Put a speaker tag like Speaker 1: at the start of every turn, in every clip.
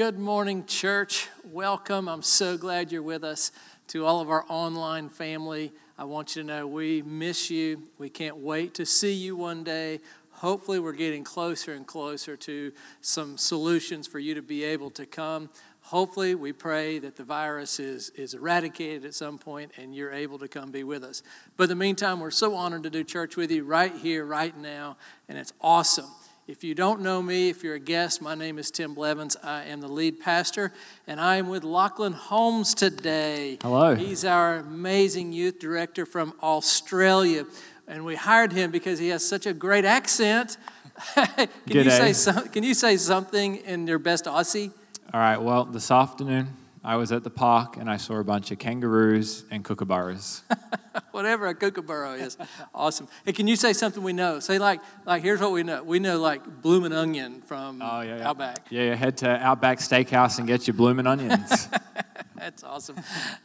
Speaker 1: Good morning, church. Welcome. I'm so glad you're with us. To all of our online family, I want you to know we miss you. We can't wait to see you one day. Hopefully, we're getting closer and closer to some solutions for you to be able to come. Hopefully, we pray that the virus is, is eradicated at some point and you're able to come be with us. But in the meantime, we're so honored to do church with you right here, right now, and it's awesome. If you don't know me, if you're a guest, my name is Tim Blevins. I am the lead pastor, and I am with Lachlan Holmes today.
Speaker 2: Hello.
Speaker 1: He's our amazing youth director from Australia, and we hired him because he has such a great accent. can, you say some, can you say something in your best Aussie?
Speaker 2: All right, well, this afternoon I was at the park and I saw a bunch of kangaroos and kookaburras.
Speaker 1: Whatever a kookaburra is. awesome. Hey, can you say something we know? Say like, like here's what we know. We know like bloomin' onion from oh, yeah, yeah. Outback.
Speaker 2: Yeah, yeah, head to Outback Steakhouse and get your bloomin' onions.
Speaker 1: that's awesome.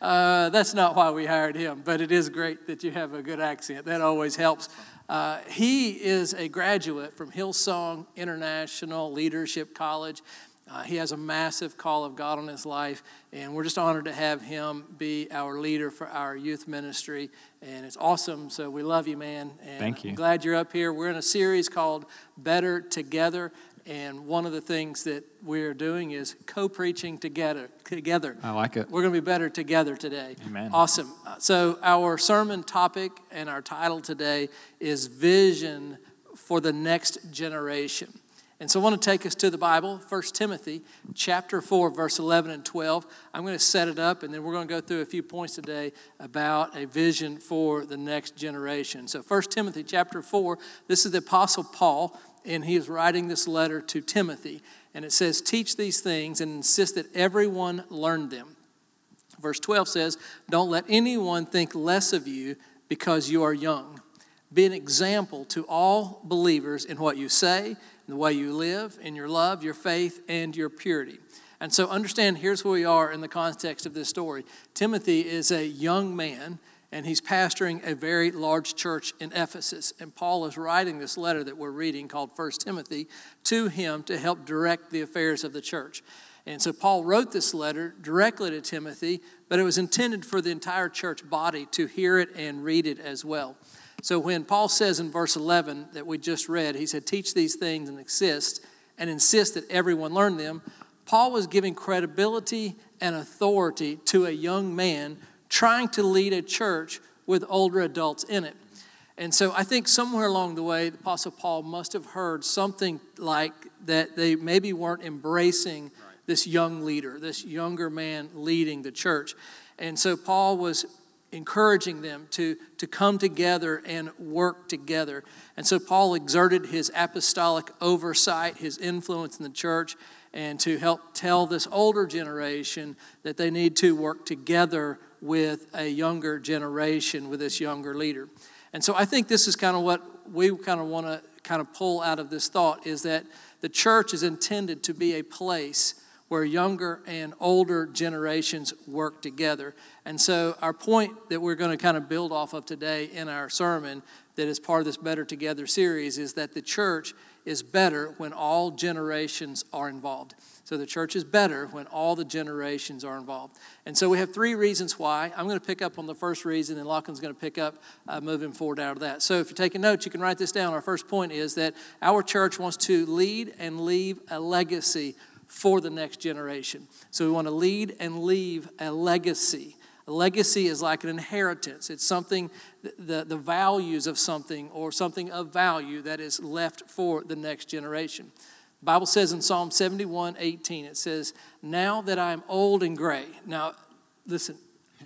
Speaker 1: Uh, that's not why we hired him, but it is great that you have a good accent. That always helps. Uh, he is a graduate from Hillsong International Leadership College. Uh, he has a massive call of God on his life, and we're just honored to have him be our leader for our youth ministry. And it's awesome. So we love you, man. And
Speaker 2: Thank you.
Speaker 1: I'm glad you're up here. We're in a series called Better Together. And one of the things that we're doing is co-preaching together. Together,
Speaker 2: I like it.
Speaker 1: We're going to be better together today.
Speaker 2: Amen.
Speaker 1: Awesome. Uh, so our sermon topic and our title today is vision for the next generation. And so I want to take us to the Bible, 1 Timothy chapter 4, verse 11 and 12. I'm going to set it up, and then we're going to go through a few points today about a vision for the next generation. So 1 Timothy chapter 4, this is the Apostle Paul, and he is writing this letter to Timothy. And it says, Teach these things and insist that everyone learn them. Verse 12 says, Don't let anyone think less of you because you are young. Be an example to all believers in what you say the way you live, in your love, your faith, and your purity. And so understand here's where we are in the context of this story. Timothy is a young man and he's pastoring a very large church in Ephesus. And Paul is writing this letter that we're reading called First Timothy to him to help direct the affairs of the church. And so Paul wrote this letter directly to Timothy, but it was intended for the entire church body to hear it and read it as well. So when Paul says in verse 11 that we just read, he said, Teach these things and insist, and insist that everyone learn them, Paul was giving credibility and authority to a young man trying to lead a church with older adults in it. And so I think somewhere along the way, the Apostle Paul must have heard something like that they maybe weren't embracing this young leader, this younger man leading the church. And so Paul was encouraging them to, to come together and work together. And so Paul exerted his apostolic oversight, his influence in the church, and to help tell this older generation that they need to work together with a younger generation, with this younger leader. And so I think this is kind of what we kind of want to kind of pull out of this thought is that the church is intended to be a place where younger and older generations work together. And so, our point that we're going to kind of build off of today in our sermon, that is part of this Better Together series, is that the church is better when all generations are involved. So, the church is better when all the generations are involved. And so, we have three reasons why. I'm going to pick up on the first reason, and Lachlan's going to pick up uh, moving forward out of that. So, if you're taking notes, you can write this down. Our first point is that our church wants to lead and leave a legacy for the next generation. So we want to lead and leave a legacy. A legacy is like an inheritance. It's something, the, the values of something or something of value that is left for the next generation. The Bible says in Psalm 71 18, it says, Now that I'm old and gray. Now, listen.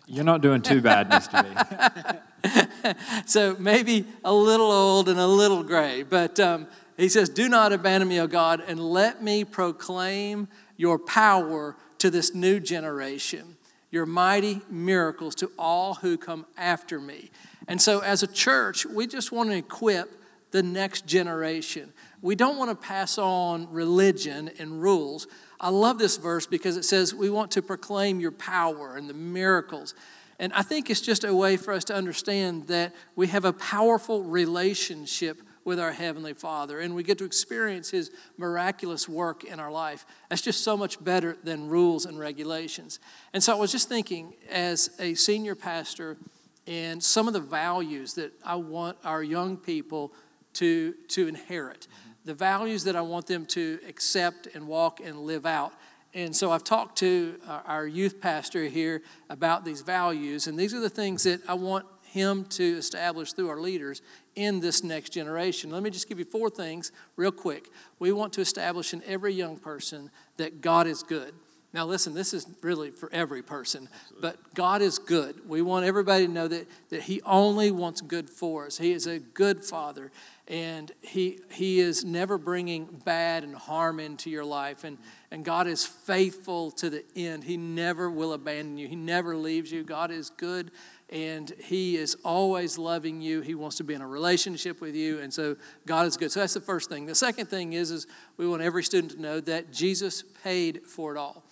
Speaker 2: You're not doing too bad, Mr.
Speaker 1: B. so maybe a little old and a little gray, but um, he says, Do not abandon me, O God, and let me proclaim your power to this new generation, your mighty miracles to all who come after me. And so, as a church, we just want to equip the next generation. We don't want to pass on religion and rules. I love this verse because it says we want to proclaim your power and the miracles. And I think it's just a way for us to understand that we have a powerful relationship with our Heavenly Father and we get to experience His miraculous work in our life. That's just so much better than rules and regulations. And so I was just thinking, as a senior pastor, and some of the values that I want our young people to, to inherit, the values that I want them to accept and walk and live out. And so I've talked to uh, our youth pastor here about these values, and these are the things that I want him to establish through our leaders in this next generation. Let me just give you four things real quick. We want to establish in every young person that God is good. Now, listen, this is really for every person, but God is good. We want everybody to know that, that He only wants good for us. He is a good Father, and He, he is never bringing bad and harm into your life. And, and God is faithful to the end. He never will abandon you, He never leaves you. God is good and he is always loving you he wants to be in a relationship with you and so god is good so that's the first thing the second thing is is we want every student to know that jesus paid for it all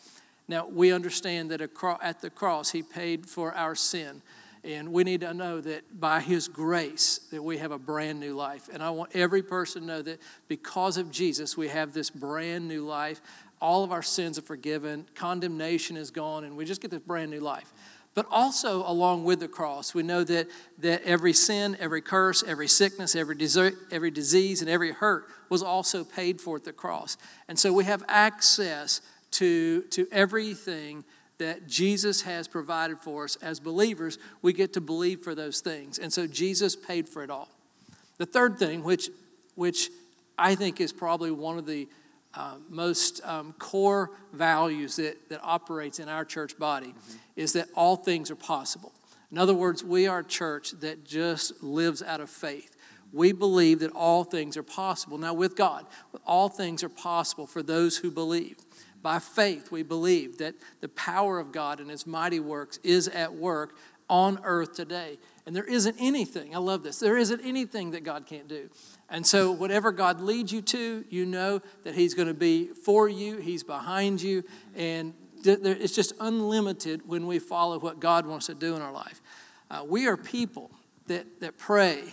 Speaker 1: now, we understand that at the cross, He paid for our sin. And we need to know that by His grace that we have a brand new life. And I want every person to know that because of Jesus, we have this brand new life. All of our sins are forgiven, condemnation is gone, and we just get this brand new life. But also, along with the cross, we know that, that every sin, every curse, every sickness, every, desert, every disease, and every hurt was also paid for at the cross. And so we have access to, to everything that Jesus has provided for us as believers, we get to believe for those things. And so Jesus paid for it all. The third thing, which, which I think is probably one of the uh, most um, core values that, that operates in our church body, mm-hmm. is that all things are possible. In other words, we are a church that just lives out of faith. We believe that all things are possible. Now, with God, all things are possible for those who believe. By faith, we believe that the power of God and His mighty works is at work on earth today. And there isn't anything, I love this, there isn't anything that God can't do. And so, whatever God leads you to, you know that He's going to be for you, He's behind you, and it's just unlimited when we follow what God wants to do in our life. Uh, we are people that, that pray,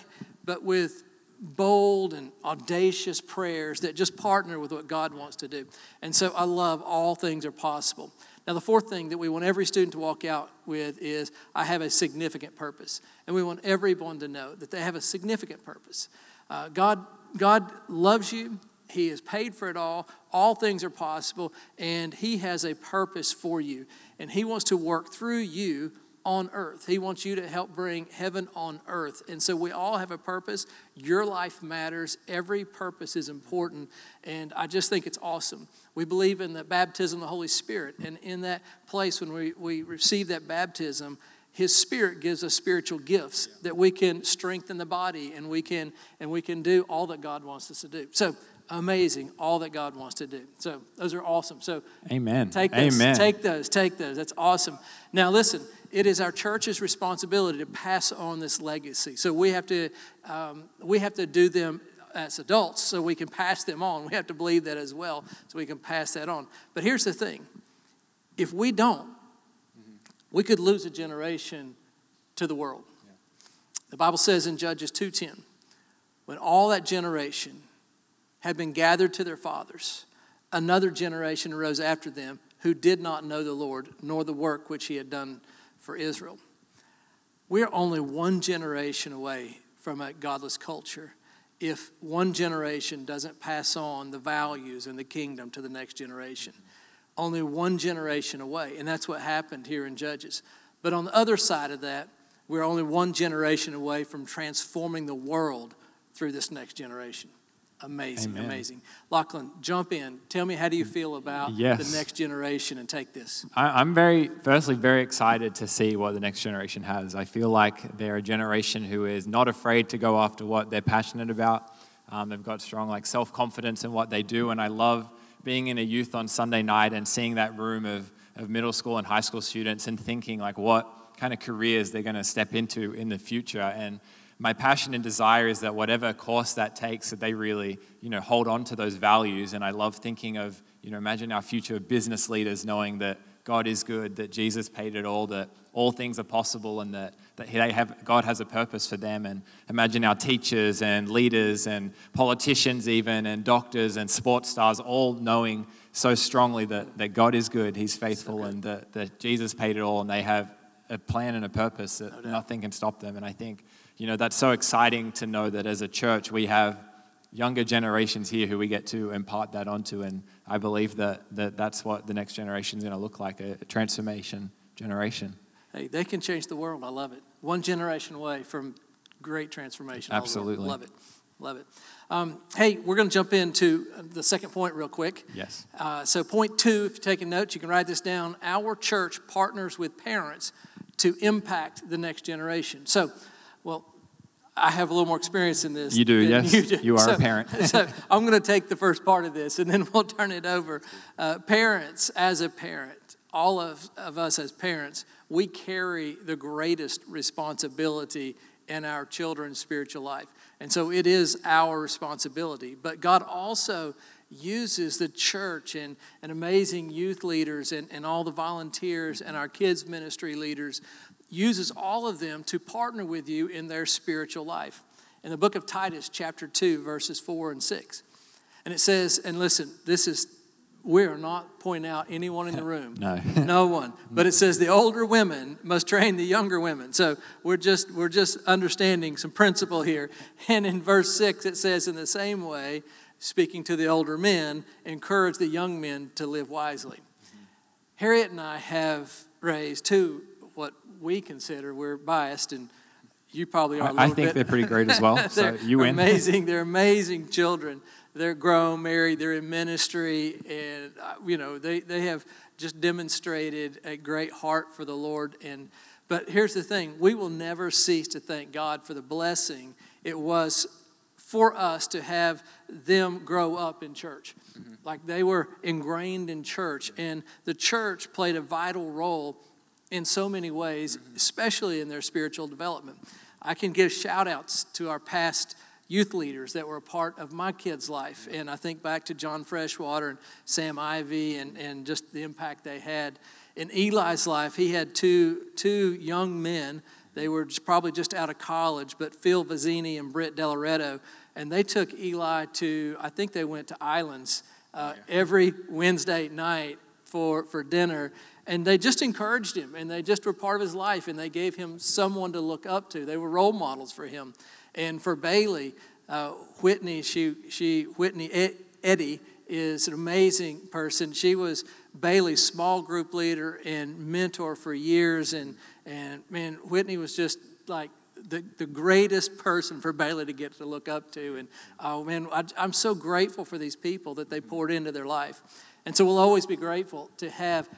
Speaker 1: but with bold and audacious prayers that just partner with what God wants to do. And so I love all things are possible. Now, the fourth thing that we want every student to walk out with is I have a significant purpose. And we want everyone to know that they have a significant purpose. Uh, God, God loves you, He has paid for it all. All things are possible, and He has a purpose for you. And He wants to work through you on earth. He wants you to help bring heaven on earth. And so we all have a purpose. Your life matters. Every purpose is important. And I just think it's awesome. We believe in the baptism of the Holy Spirit. And in that place, when we, we receive that baptism, his spirit gives us spiritual gifts that we can strengthen the body and we can and we can do all that god wants us to do so amazing all that god wants to do so those are awesome so
Speaker 2: amen
Speaker 1: take those amen. take those take those that's awesome now listen it is our church's responsibility to pass on this legacy. So we have to, um, we have to do them as adults so we can pass them on. We have to believe that as well so we can pass that on. But here's the thing if we don't, we could lose a generation to the world. The Bible says in Judges 2:10, when all that generation had been gathered to their fathers, another generation arose after them who did not know the Lord nor the work which he had done for Israel. We're only one generation away from a godless culture if one generation doesn't pass on the values and the kingdom to the next generation. Only one generation away. And that's what happened here in Judges. But on the other side of that, we're only one generation away from transforming the world through this next generation. Amazing, Amen. amazing. Lachlan, jump in. Tell me, how do you feel about yes. the next generation and take this?
Speaker 2: I, am very, firstly, very excited to see what the next generation has. I feel like they're a generation who is not afraid to go after what they're passionate about. Um, they've got strong, like, self confidence in what they do, and I love being in a youth on Sunday night and seeing that room of, of middle school and high school students and thinking, like, what kind of careers they're going to step into in the future. And my passion and desire is that whatever course that takes, that they really, you know, hold on to those values. And I love thinking of, you know, imagine our future business leaders knowing that God is good, that Jesus paid it all, that all things are possible, and that, that they have, God has a purpose for them. And imagine our teachers and leaders and politicians, even, and doctors and sports stars all knowing so strongly that, that God is good, He's faithful, so and that, that Jesus paid it all, and they have a plan and a purpose that no nothing can stop them. And I think, you know, that's so exciting to know that as a church we have younger generations here who we get to impart that onto. And I believe that, that that's what the next generation is going to look like a, a transformation generation.
Speaker 1: Hey, they can change the world. I love it. One generation away from great transformation.
Speaker 2: Absolutely.
Speaker 1: Love it. Love it. Um, hey, we're going to jump into the second point real quick.
Speaker 2: Yes.
Speaker 1: Uh, so, point two, if you're taking notes, you can write this down. Our church partners with parents to impact the next generation. So, well, I have a little more experience in this.
Speaker 2: You do, yes. You, do. you are
Speaker 1: so,
Speaker 2: a parent.
Speaker 1: so I'm going to take the first part of this and then we'll turn it over. Uh, parents, as a parent, all of, of us as parents, we carry the greatest responsibility in our children's spiritual life. And so it is our responsibility. But God also uses the church and, and amazing youth leaders and, and all the volunteers and our kids' ministry leaders uses all of them to partner with you in their spiritual life. In the book of Titus, chapter 2, verses 4 and 6. And it says, and listen, this is, we are not pointing out anyone in the room.
Speaker 2: no.
Speaker 1: no one. But it says the older women must train the younger women. So we're just, we're just understanding some principle here. And in verse 6, it says, in the same way, speaking to the older men, encourage the young men to live wisely. Harriet and I have raised two what we consider we're biased and you probably are.
Speaker 2: I think
Speaker 1: bit.
Speaker 2: they're pretty great as well. so you win.
Speaker 1: Amazing. They're amazing children. They're grown, married. They're in ministry, and uh, you know they they have just demonstrated a great heart for the Lord. And but here's the thing: we will never cease to thank God for the blessing it was for us to have them grow up in church. Mm-hmm. Like they were ingrained in church, and the church played a vital role in so many ways, especially in their spiritual development. I can give shout outs to our past youth leaders that were a part of my kids' life. And I think back to John Freshwater and Sam Ivy and, and just the impact they had. In Eli's life, he had two, two young men. They were just, probably just out of college, but Phil Vizzini and Britt Delaretto. And they took Eli to, I think they went to Islands uh, every Wednesday night for, for dinner and they just encouraged him and they just were part of his life and they gave him someone to look up to. They were role models for him. And for Bailey, uh, Whitney, she, she, Whitney Eddy is an amazing person. She was Bailey's small group leader and mentor for years. And, and man, Whitney was just like the, the greatest person for Bailey to get to look up to. And oh man, I, I'm so grateful for these people that they poured into their life. And so we'll always be grateful to have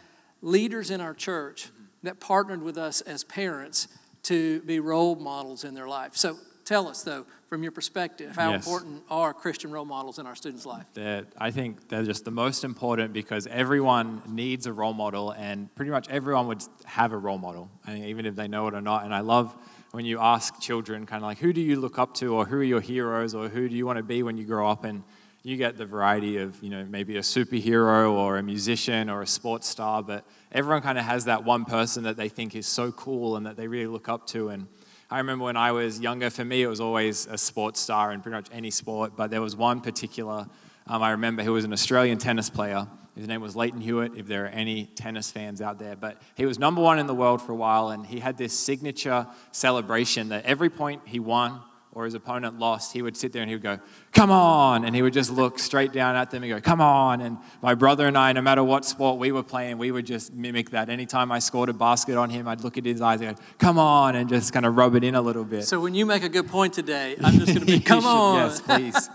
Speaker 1: leaders in our church that partnered with us as parents to be role models in their life. So tell us, though, from your perspective, how yes. important are Christian role models in our students' life?
Speaker 2: That I think they're just the most important because everyone needs a role model, and pretty much everyone would have a role model, even if they know it or not. And I love when you ask children, kind of like, who do you look up to, or who are your heroes, or who do you want to be when you grow up? And you get the variety of, you know, maybe a superhero or a musician or a sports star, but everyone kind of has that one person that they think is so cool and that they really look up to. And I remember when I was younger, for me, it was always a sports star in pretty much any sport, but there was one particular, um, I remember who was an Australian tennis player. His name was Lleyton Hewitt, if there are any tennis fans out there. But he was number one in the world for a while, and he had this signature celebration that every point he won, or his opponent lost, he would sit there and he would go, Come on. And he would just look straight down at them and go, Come on. And my brother and I, no matter what sport we were playing, we would just mimic that. Anytime I scored a basket on him, I'd look at his eyes and go, Come on. And just kind of rub it in a little bit.
Speaker 1: So when you make a good point today, I'm just going to be, Come should, on.
Speaker 2: yes, please.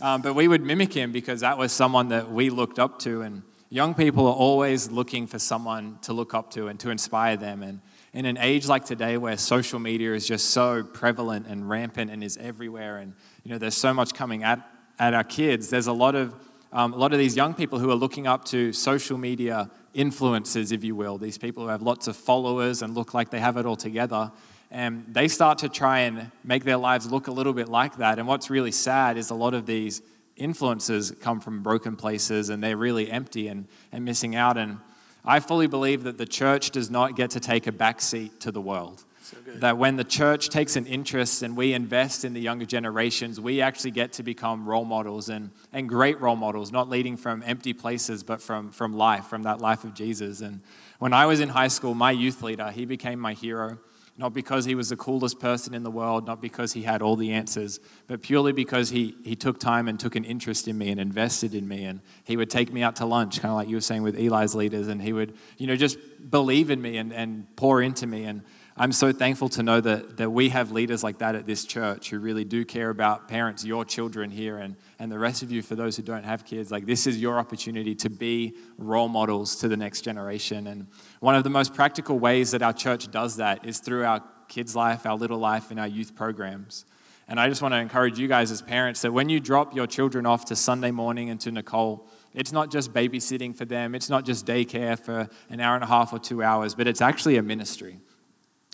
Speaker 2: um, but we would mimic him because that was someone that we looked up to. And young people are always looking for someone to look up to and to inspire them. And in an age like today where social media is just so prevalent and rampant and is everywhere and you know there's so much coming at, at our kids there's a lot of um, a lot of these young people who are looking up to social media influencers if you will these people who have lots of followers and look like they have it all together and they start to try and make their lives look a little bit like that and what's really sad is a lot of these influencers come from broken places and they're really empty and, and missing out and I fully believe that the church does not get to take a backseat to the world. So that when the church takes an interest and we invest in the younger generations, we actually get to become role models and, and great role models, not leading from empty places, but from, from life, from that life of Jesus. And when I was in high school, my youth leader, he became my hero not because he was the coolest person in the world, not because he had all the answers, but purely because he, he took time and took an interest in me and invested in me. And he would take me out to lunch, kind of like you were saying with Eli's leaders, and he would, you know, just believe in me and, and pour into me. And I'm so thankful to know that, that we have leaders like that at this church who really do care about parents, your children here, and, and the rest of you, for those who don't have kids. Like, this is your opportunity to be role models to the next generation. And one of the most practical ways that our church does that is through our kids' life, our little life, and our youth programs. And I just want to encourage you guys as parents that when you drop your children off to Sunday morning and to Nicole, it's not just babysitting for them, it's not just daycare for an hour and a half or two hours, but it's actually a ministry.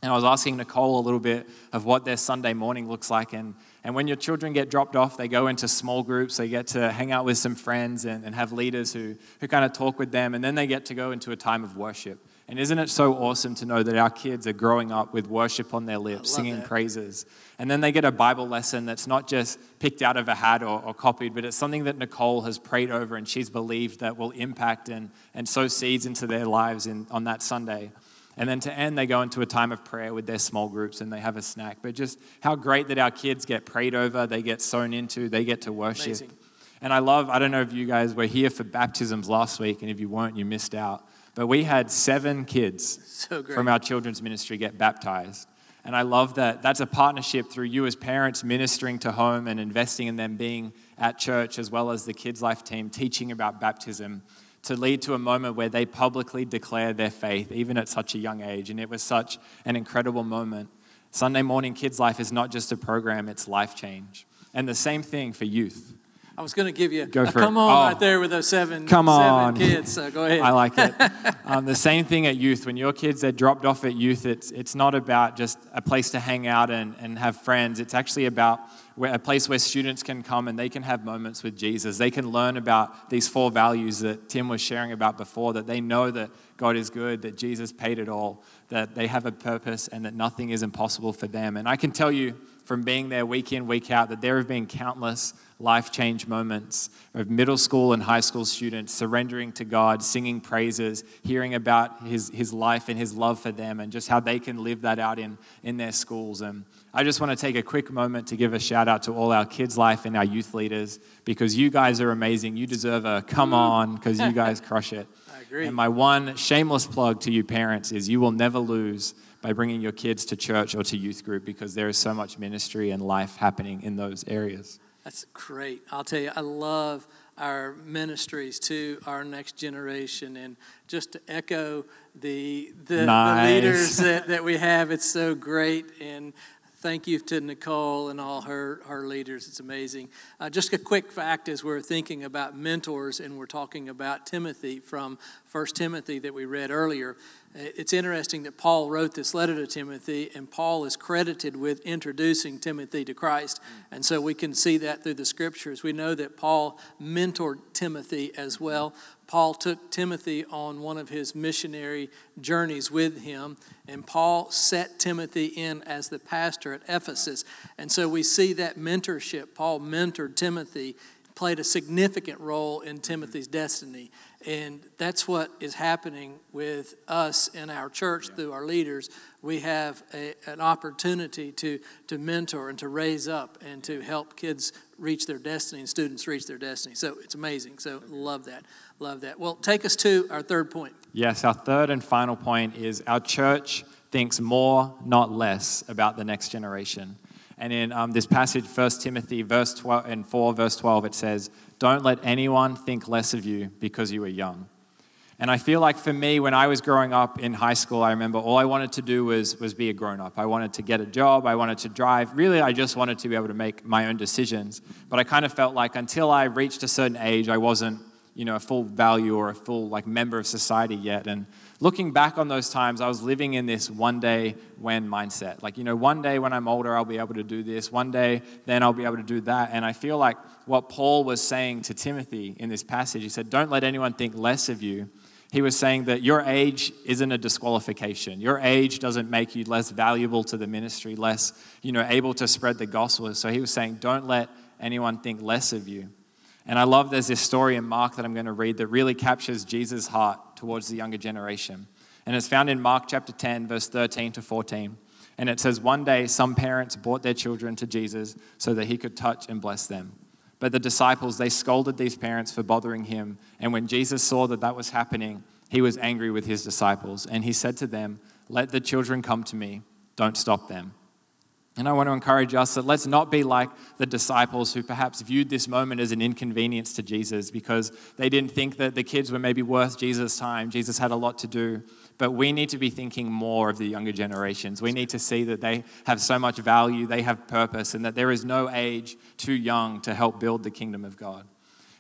Speaker 2: And I was asking Nicole a little bit of what their Sunday morning looks like. And, and when your children get dropped off, they go into small groups. They get to hang out with some friends and, and have leaders who, who kind of talk with them. And then they get to go into a time of worship. And isn't it so awesome to know that our kids are growing up with worship on their lips, singing that. praises? And then they get a Bible lesson that's not just picked out of a hat or, or, copied, but it's something that Nicole has prayed over and she's believed that will impact and, and sow seeds into their lives in, on that Sunday. And then to end, they go into a time of prayer with their small groups and they have a snack. But just how great that our kids get prayed over, they get sown into, they get to worship. Amazing. And I love, I don't know if you guys were here for baptisms last week, and if you weren't, you missed out. But we had seven kids so from our children's ministry get baptized. And I love that that's a partnership through you as parents ministering to home and investing in them being at church, as well as the Kids Life team teaching about baptism to lead to a moment where they publicly declare their faith, even at such a young age. And it was such an incredible moment. Sunday Morning Kids Life is not just a program, it's life change. And the same thing for youth.
Speaker 1: I was going to give you go a come on oh, right there with those seven,
Speaker 2: come on.
Speaker 1: kids. So go ahead.
Speaker 2: I like it. um, the same thing at youth. When your kids are dropped off at youth, it's, it's not about just a place to hang out and, and have friends. It's actually about where, a place where students can come and they can have moments with Jesus. They can learn about these four values that Tim was sharing about before, that they know that God is good, that Jesus paid it all, that they have a purpose, and that nothing is impossible for them. And I can tell you from being there week in, week out, that there have been countless life change moments of middle school and high school students surrendering to God, singing praises, hearing about his, his life and his love for them, and just how they can live that out in, in their schools. And I just want to take a quick moment to give a shout out to all our kids' life and our youth leaders because you guys are amazing. You deserve a come on because you guys crush it.
Speaker 1: I agree.
Speaker 2: And my one shameless plug to you parents is you will never lose by bringing your kids to church or to youth group because there is so much ministry and life happening in those areas.
Speaker 1: That's great. I'll tell you, I love our ministries to our next generation. And just to echo the, the, nice. the leaders that, that we have, it's so great. And thank you to Nicole and all her, her leaders. It's amazing. Uh, just a quick fact as we're thinking about mentors and we're talking about Timothy from First Timothy that we read earlier. Uh, it's interesting that Paul wrote this letter to Timothy, and Paul is credited with introducing Timothy to Christ. Mm. And so we can see that through the scriptures. We know that Paul mentored Timothy as well. Paul took Timothy on one of his missionary journeys with him, and Paul set Timothy in as the pastor at Ephesus. And so we see that mentorship. Paul mentored Timothy, played a significant role in mm-hmm. Timothy's destiny. And that's what is happening with us in our church yeah. through our leaders. We have a, an opportunity to, to mentor and to raise up and to help kids reach their destiny and students reach their destiny. So it's amazing. So love that. Love that. Well, take us to our third point.
Speaker 2: Yes, our third and final point is our church thinks more, not less, about the next generation. And in um, this passage, 1 Timothy verse 12 and 4, verse 12, it says, don't let anyone think less of you because you are young. And I feel like for me, when I was growing up in high school, I remember all I wanted to do was, was be a grown up. I wanted to get a job, I wanted to drive. Really, I just wanted to be able to make my own decisions. But I kind of felt like until I reached a certain age, I wasn't you know, a full value or a full like member of society yet. And looking back on those times, I was living in this one day when mindset. Like, you know, one day when I'm older, I'll be able to do this. One day, then I'll be able to do that. And I feel like what Paul was saying to Timothy in this passage, he said, Don't let anyone think less of you. he was saying that your age isn't a disqualification. Your age doesn't make you less valuable to the ministry, less, you know, able to spread the gospel. So he was saying, don't let anyone think less of you. And I love there's this story in Mark that I'm going to read that really captures Jesus' heart towards the younger generation. And it's found in Mark chapter 10, verse 13 to 14. And it says, One day some parents brought their children to Jesus so that he could touch and bless them. But the disciples, they scolded these parents for bothering him. And when Jesus saw that that was happening, he was angry with his disciples. And he said to them, Let the children come to me, don't stop them. And I want to encourage us that let's not be like the disciples who perhaps viewed this moment as an inconvenience to Jesus because they didn't think that the kids were maybe worth Jesus' time. Jesus had a lot to do. But we need to be thinking more of the younger generations. We need to see that they have so much value, they have purpose, and that there is no age too young to help build the kingdom of God.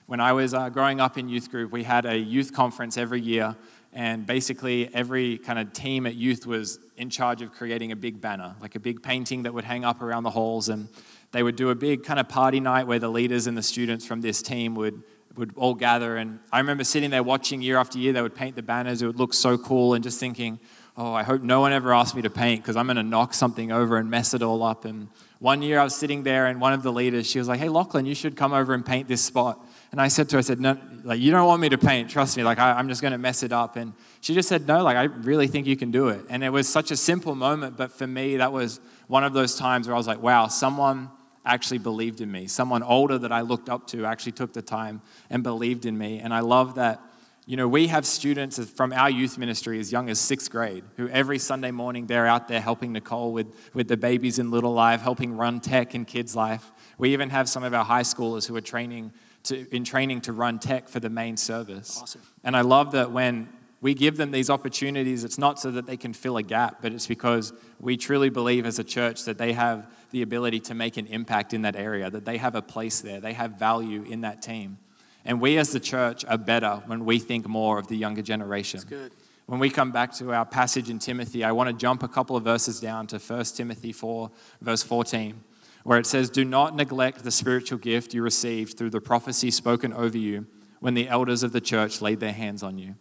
Speaker 2: When I was uh, growing up in youth group, we had a youth conference every year, and basically every kind of team at youth was in charge of creating a big banner, like a big painting that would hang up around the halls, and they would do a big kind of party night where the leaders and the students from this team would would all gather. And I remember sitting there watching year after year, they would paint the banners. It would look so cool, and just thinking, oh, I hope no one ever asks me to paint because I'm going to knock something over and mess it all up. And one year I was sitting there, and one of the leaders, she was like, hey, Lachlan, you should come over and paint this spot. And I said to her, I said, no, like, you don't want me to paint, trust me, like, I, am just going to mess it up. And she just said, no, like, I really think you can do it. And it was such a simple moment, but for me, that was one of those times where I was like, wow, someone actually believed in me. Someone older that I looked up to actually took the time and believed in me. And I love that, you know, we have students from our youth ministry as young as sixth grade who every Sunday morning they're out there helping Nicole with, with the babies in Little Life, helping run tech in Kids Life. We even have some of our high schoolers who are training to, in training to run tech for the main service.
Speaker 1: Awesome.
Speaker 2: And I love that when we give them these opportunities, it's not so that they can fill a gap, but it's because we truly believe as a church that they have the ability to make an impact in that area, that they have a place there, they have value in that team. And we as the church are better when we think more of the younger generation.
Speaker 1: That's good.
Speaker 2: When we come back to our passage in Timothy, I want to jump a couple of verses down to 1 Timothy 4, verse 14, where it says, Do not neglect the spiritual gift you received through the prophecy spoken over you when the elders of the church laid their hands on you.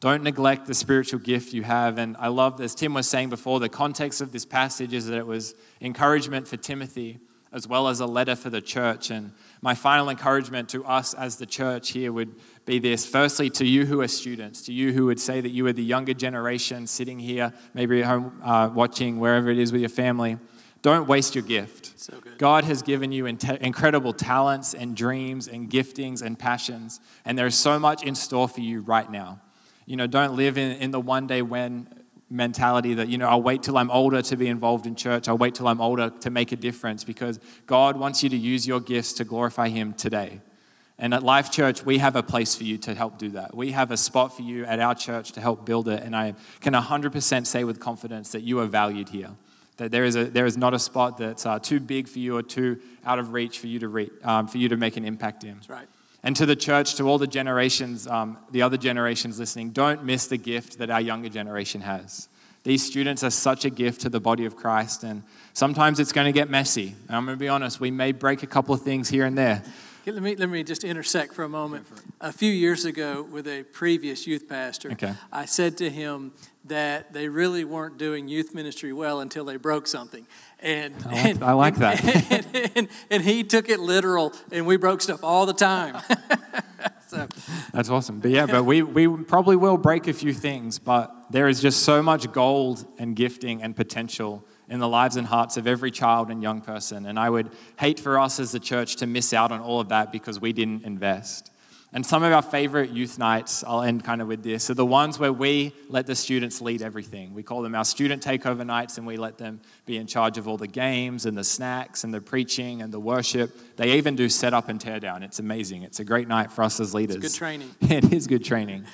Speaker 2: Don't neglect the spiritual gift you have. And I love, as Tim was saying before, the context of this passage is that it was encouragement for Timothy as well as a letter for the church. And my final encouragement to us as the church here would be this firstly, to you who are students, to you who would say that you are the younger generation sitting here, maybe at home uh, watching wherever it is with your family. Don't waste your gift.
Speaker 1: So
Speaker 2: God has given you incredible talents and dreams and giftings and passions, and there is so much in store for you right now. You know, don't live in, in the one day when mentality that, you know, I'll wait till I'm older to be involved in church. I'll wait till I'm older to make a difference because God wants you to use your gifts to glorify Him today. And at Life Church, we have a place for you to help do that. We have a spot for you at our church to help build it. And I can 100% say with confidence that you are valued here. That there is, a, there is not a spot that's uh, too big for you or too out of reach for you to, re- um, for you to make an impact in.
Speaker 1: That's right.
Speaker 2: And to the church, to all the generations, um, the other generations listening, don't miss the gift that our younger generation has. These students are such a gift to the body of Christ, and sometimes it's going to get messy. And I'm going to be honest, we may break a couple of things here and there.
Speaker 1: Let me, let me just intersect for a moment. A few years ago, with a previous youth pastor,
Speaker 2: okay.
Speaker 1: I said to him that they really weren't doing youth ministry well until they broke something. And
Speaker 2: I like,
Speaker 1: and,
Speaker 2: I like that.
Speaker 1: And, and, and, he took it literal, and we broke stuff all the time. so.
Speaker 2: That's awesome. But yeah, but we, we probably will break a few things, but there is just so much gold and gifting and potential in the lives and hearts of every child and young person. And I would hate for us as a church to miss out on all of that because we didn't invest. And some of our favorite youth nights, I'll end kind of with this, are the ones where we let the students lead everything. We call them our student takeover nights, and we let them be in charge of all the games and the snacks and the preaching and the worship. They even do set up and tear down. It's amazing. It's a great night for us as leaders.
Speaker 1: It's good training.
Speaker 2: it is good training.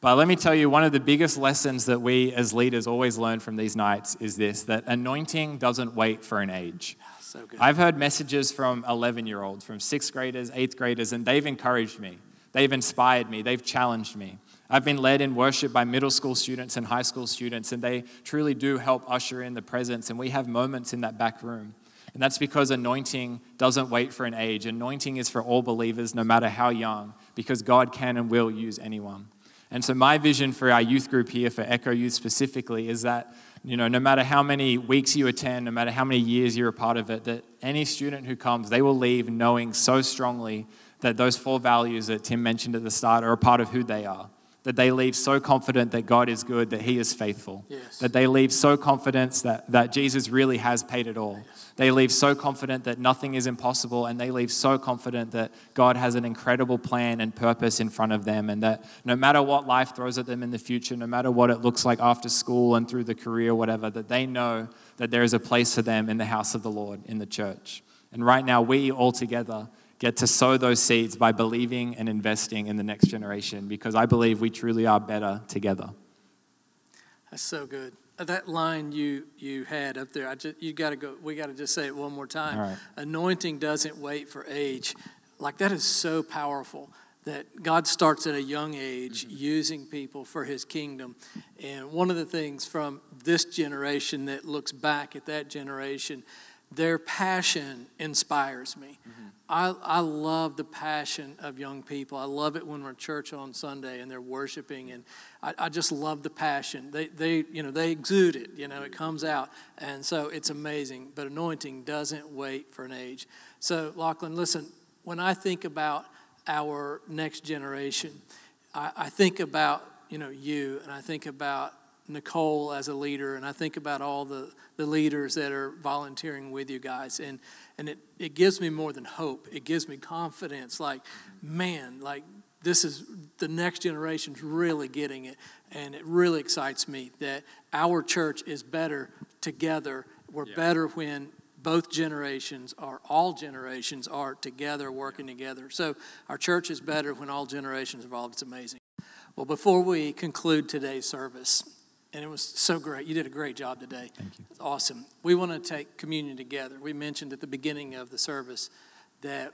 Speaker 2: But let me tell you, one of the biggest lessons that we as leaders always learn from these nights is this that anointing doesn't wait for an age.
Speaker 1: Ah, so
Speaker 2: I've heard messages from 11 year olds, from sixth graders, eighth graders, and they've encouraged me. They've inspired me, they've challenged me. I've been led in worship by middle school students and high school students, and they truly do help usher in the presence. And we have moments in that back room. And that's because anointing doesn't wait for an age. Anointing is for all believers, no matter how young, because God can and will use anyone. And so, my vision for our youth group here, for Echo Youth specifically, is that you know, no matter how many weeks you attend, no matter how many years you're a part of it, that any student who comes, they will leave knowing so strongly that those four values that Tim mentioned at the start are a part of who they are that they leave so confident that God is good, that He is faithful.
Speaker 1: Yes.
Speaker 2: That they leave so confident that, that Jesus really has paid it all. Yes. They leave so confident that nothing is impossible, and they leave so confident that God has an incredible plan and purpose in front of them, and that no matter what life throws at them in the future, no matter what it looks like after school and through the career, whatever, that they know that there is a place for them in the house of the Lord, in the church. And right now, we all together get to sow those seeds by believing and investing in the next generation because I believe we truly are better together.
Speaker 1: That's so good. Uh, that line you you had up there, I just you got to go. We got to just say it one more time. Anointing doesn't wait for age. Like that is so powerful that God starts at a young age mm-hmm. using people for his kingdom. And one of the things from this generation that looks back at that generation, their passion inspires me. Mm-hmm. I, I love the passion of young people. I love it when we're at church on Sunday and they're worshiping, and I, I just love the passion. They, they, you know, they exude it. You know, it comes out, and so it's amazing. But anointing doesn't wait for an age. So, Lachlan, listen. When I think about our next generation, I, I think about you know you, and I think about Nicole as a leader, and I think about all the, the leaders that are volunteering with you guys. And, and it, it gives me more than hope. It gives me confidence. Like, man, like this is the next generation's really getting it. And it really excites me that our church is better together. We're yeah. better when both generations or all generations are together working together. So our church is better when all generations are involved. It's amazing. Well, before we conclude today's service, and it was so great. You did a great job today.
Speaker 2: Thank you.
Speaker 1: It's awesome. We want to take communion together. We mentioned at the beginning of the service that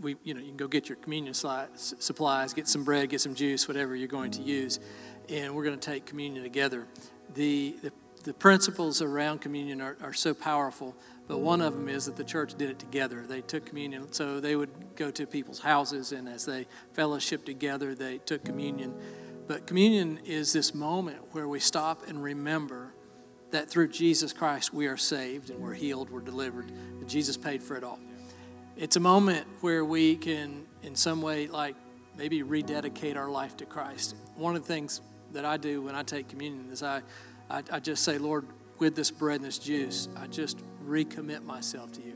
Speaker 1: we, you know, you can go get your communion supplies, get some bread, get some juice, whatever you're going to use, and we're going to take communion together. The, the, the principles around communion are, are so powerful, but one of them is that the church did it together. They took communion, so they would go to people's houses, and as they fellowship together, they took communion but communion is this moment where we stop and remember that through Jesus Christ we are saved and we're healed, we're delivered, Jesus paid for it all. It's a moment where we can, in some way, like maybe rededicate our life to Christ. One of the things that I do when I take communion is I, I, I just say, Lord, with this bread and this juice, I just recommit myself to you.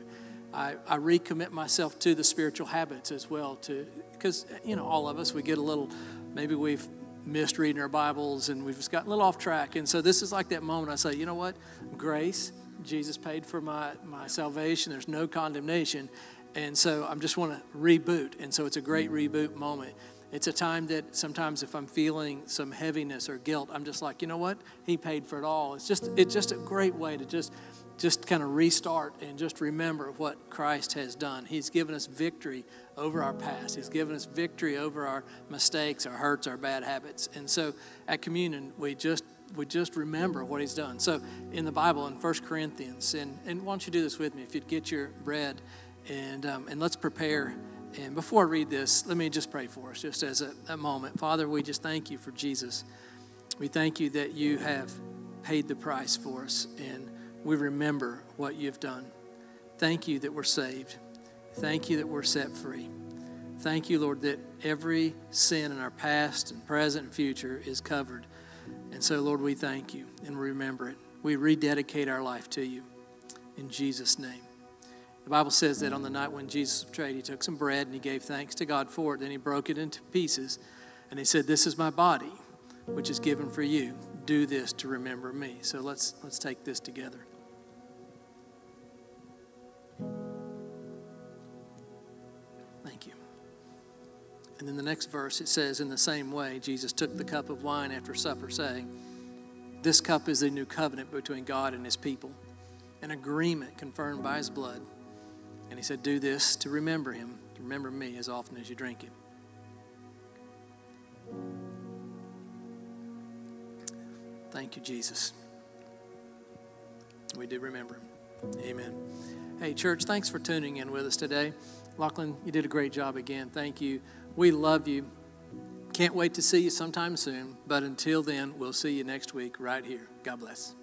Speaker 1: I, I recommit myself to the spiritual habits as well, to because you know all of us we get a little maybe we've missed reading our Bibles and we've just gotten a little off track. And so this is like that moment I say, you know what? Grace, Jesus paid for my, my salvation. There's no condemnation. And so I just want to reboot. And so it's a great reboot moment. It's a time that sometimes if I'm feeling some heaviness or guilt, I'm just like, you know what? He paid for it all. It's just it's just a great way to just just kind of restart and just remember what Christ has done. He's given us victory over our past. He's given us victory over our mistakes, our hurts, our bad habits. And so at communion, we just we just remember what he's done. So in the Bible, in 1 Corinthians, and, and why don't you do this with me? If you'd get your bread and, um, and let's prepare. And before I read this, let me just pray for us, just as a, a moment. Father, we just thank you for Jesus. We thank you that you have paid the price for us, and we remember what you've done. Thank you that we're saved. Thank you that we're set free. Thank you, Lord, that every sin in our past and present and future is covered. And so, Lord, we thank you and remember it. We rededicate our life to you in Jesus' name. The Bible says that on the night when Jesus betrayed, he took some bread and he gave thanks to God for it. Then he broke it into pieces and he said, This is my body, which is given for you. Do this to remember me. So let's, let's take this together. Thank you. And then the next verse it says, In the same way, Jesus took the cup of wine after supper, saying, This cup is the new covenant between God and his people, an agreement confirmed by his blood. And he said, Do this to remember him, to remember me as often as you drink it. Thank you, Jesus. We do remember him. Amen. Hey, church, thanks for tuning in with us today. Lachlan, you did a great job again. Thank you. We love you. Can't wait to see you sometime soon. But until then, we'll see you next week right here. God bless.